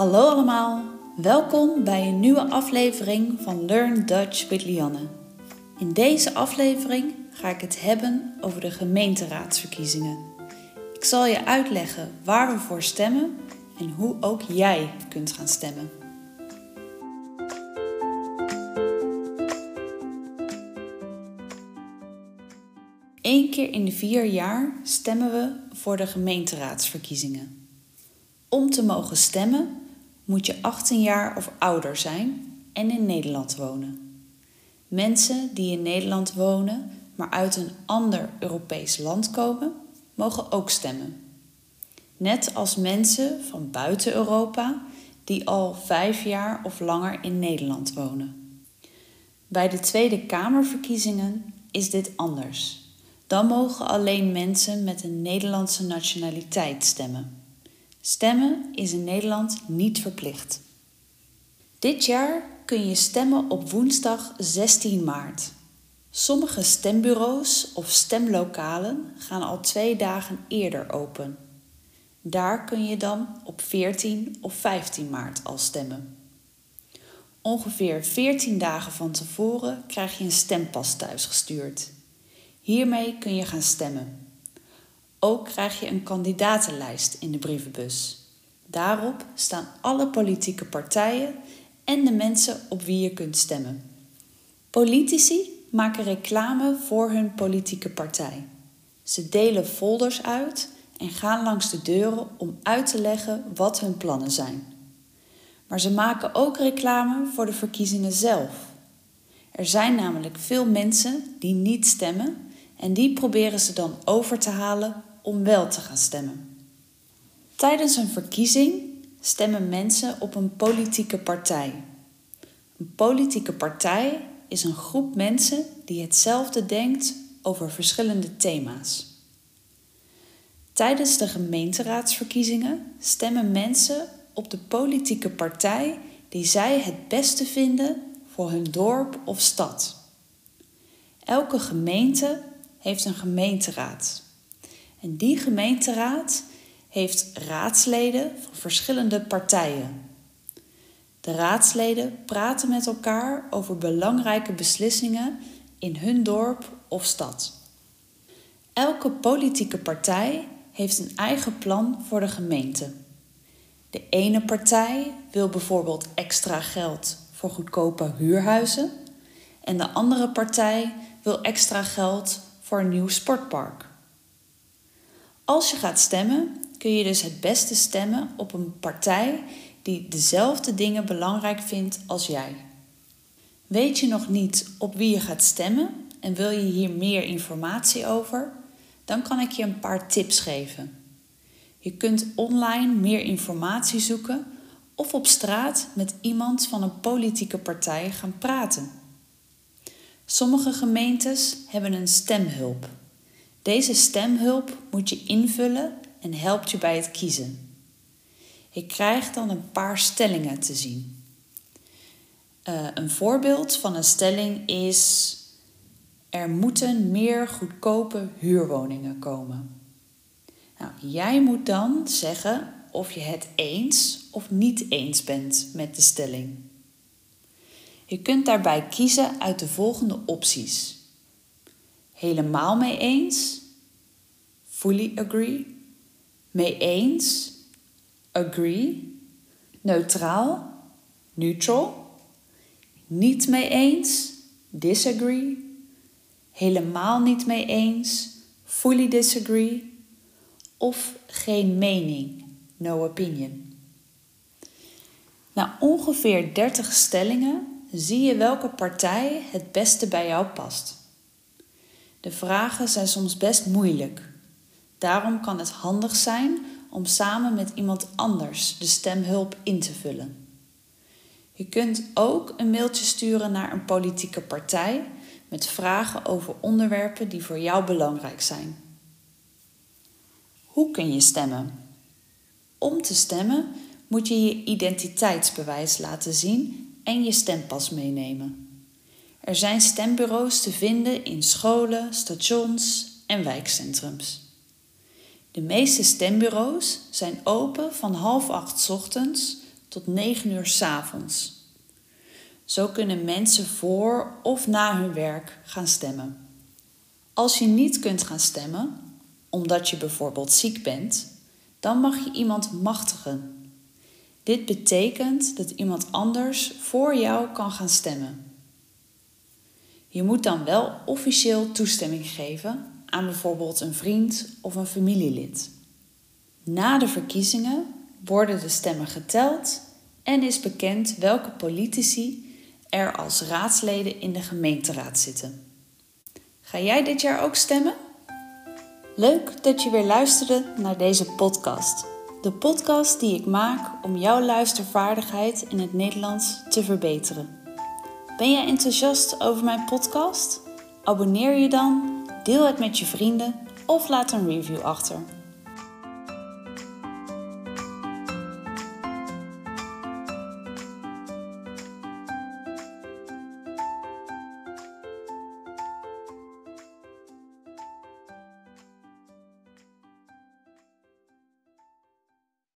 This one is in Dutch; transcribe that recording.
Hallo allemaal, welkom bij een nieuwe aflevering van Learn Dutch with Lianne. In deze aflevering ga ik het hebben over de gemeenteraadsverkiezingen. Ik zal je uitleggen waar we voor stemmen en hoe ook jij kunt gaan stemmen. Eén keer in de vier jaar stemmen we voor de gemeenteraadsverkiezingen. Om te mogen stemmen moet je 18 jaar of ouder zijn en in Nederland wonen. Mensen die in Nederland wonen, maar uit een ander Europees land komen, mogen ook stemmen. Net als mensen van buiten Europa die al vijf jaar of langer in Nederland wonen. Bij de Tweede Kamerverkiezingen is dit anders. Dan mogen alleen mensen met een Nederlandse nationaliteit stemmen. Stemmen is in Nederland niet verplicht. Dit jaar kun je stemmen op woensdag 16 maart. Sommige stembureaus of stemlokalen gaan al twee dagen eerder open. Daar kun je dan op 14 of 15 maart al stemmen. Ongeveer 14 dagen van tevoren krijg je een stempas thuisgestuurd. Hiermee kun je gaan stemmen. Ook krijg je een kandidatenlijst in de brievenbus. Daarop staan alle politieke partijen en de mensen op wie je kunt stemmen. Politici maken reclame voor hun politieke partij. Ze delen folders uit en gaan langs de deuren om uit te leggen wat hun plannen zijn. Maar ze maken ook reclame voor de verkiezingen zelf. Er zijn namelijk veel mensen die niet stemmen en die proberen ze dan over te halen om wel te gaan stemmen. Tijdens een verkiezing stemmen mensen op een politieke partij. Een politieke partij is een groep mensen die hetzelfde denkt over verschillende thema's. Tijdens de gemeenteraadsverkiezingen stemmen mensen op de politieke partij die zij het beste vinden voor hun dorp of stad. Elke gemeente heeft een gemeenteraad. En die gemeenteraad heeft raadsleden van verschillende partijen. De raadsleden praten met elkaar over belangrijke beslissingen in hun dorp of stad. Elke politieke partij heeft een eigen plan voor de gemeente. De ene partij wil bijvoorbeeld extra geld voor goedkope huurhuizen en de andere partij wil extra geld voor een nieuw sportpark. Als je gaat stemmen, kun je dus het beste stemmen op een partij die dezelfde dingen belangrijk vindt als jij. Weet je nog niet op wie je gaat stemmen en wil je hier meer informatie over? Dan kan ik je een paar tips geven. Je kunt online meer informatie zoeken of op straat met iemand van een politieke partij gaan praten. Sommige gemeentes hebben een stemhulp. Deze stemhulp moet je invullen en helpt je bij het kiezen. Je krijgt dan een paar stellingen te zien. Uh, een voorbeeld van een stelling is: er moeten meer goedkope huurwoningen komen. Nou, jij moet dan zeggen of je het eens of niet eens bent met de stelling. Je kunt daarbij kiezen uit de volgende opties: helemaal mee eens, fully agree, mee eens, agree, neutraal, neutral, niet mee eens, disagree, helemaal niet mee eens, fully disagree of geen mening, no opinion. Na ongeveer 30 stellingen zie je welke partij het beste bij jou past. De vragen zijn soms best moeilijk. Daarom kan het handig zijn om samen met iemand anders de stemhulp in te vullen. Je kunt ook een mailtje sturen naar een politieke partij met vragen over onderwerpen die voor jou belangrijk zijn. Hoe kun je stemmen? Om te stemmen moet je je identiteitsbewijs laten zien en je stempas meenemen. Er zijn stembureaus te vinden in scholen, stations en wijkcentrums. De meeste stembureaus zijn open van half acht ochtends tot 9 uur 's avonds. Zo kunnen mensen voor of na hun werk gaan stemmen. Als je niet kunt gaan stemmen, omdat je bijvoorbeeld ziek bent, dan mag je iemand machtigen. Dit betekent dat iemand anders voor jou kan gaan stemmen. Je moet dan wel officieel toestemming geven aan bijvoorbeeld een vriend of een familielid. Na de verkiezingen worden de stemmen geteld en is bekend welke politici er als raadsleden in de gemeenteraad zitten. Ga jij dit jaar ook stemmen? Leuk dat je weer luisterde naar deze podcast. De podcast die ik maak om jouw luistervaardigheid in het Nederlands te verbeteren. Ben jij enthousiast over mijn podcast? Abonneer je dan, deel het met je vrienden of laat een review achter.